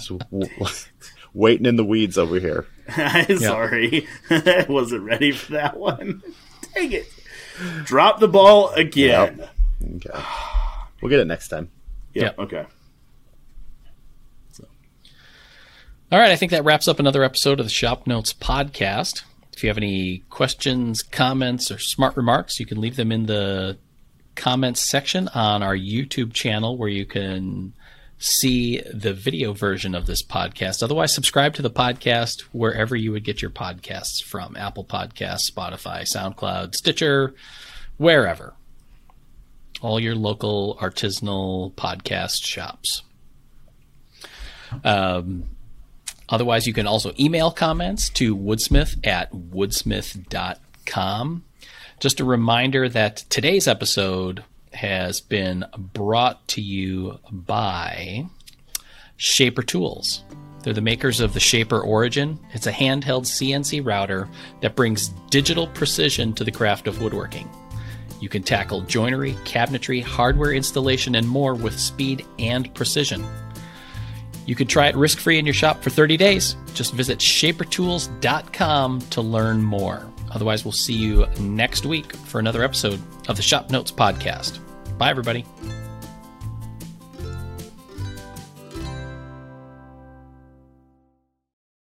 Speaker 3: So, w- <laughs> waiting in the weeds over here. <laughs>
Speaker 2: Sorry, I <laughs> wasn't ready for that one. Dang it! Drop the ball again.
Speaker 3: Yep. Okay. We'll get it next time.
Speaker 2: Yeah.
Speaker 1: Yep.
Speaker 2: Okay.
Speaker 1: All right, I think that wraps up another episode of the Shop Notes podcast. If you have any questions, comments, or smart remarks, you can leave them in the comments section on our YouTube channel where you can see the video version of this podcast. Otherwise, subscribe to the podcast wherever you would get your podcasts from Apple Podcasts, Spotify, SoundCloud, Stitcher, wherever. All your local artisanal podcast shops. Um, Otherwise, you can also email comments to woodsmith at woodsmith.com. Just a reminder that today's episode has been brought to you by Shaper Tools. They're the makers of the Shaper Origin. It's a handheld CNC router that brings digital precision to the craft of woodworking. You can tackle joinery, cabinetry, hardware installation, and more with speed and precision. You can try it risk free in your shop for 30 days. Just visit shapertools.com to learn more. Otherwise, we'll see you next week for another episode of the Shop Notes Podcast. Bye, everybody.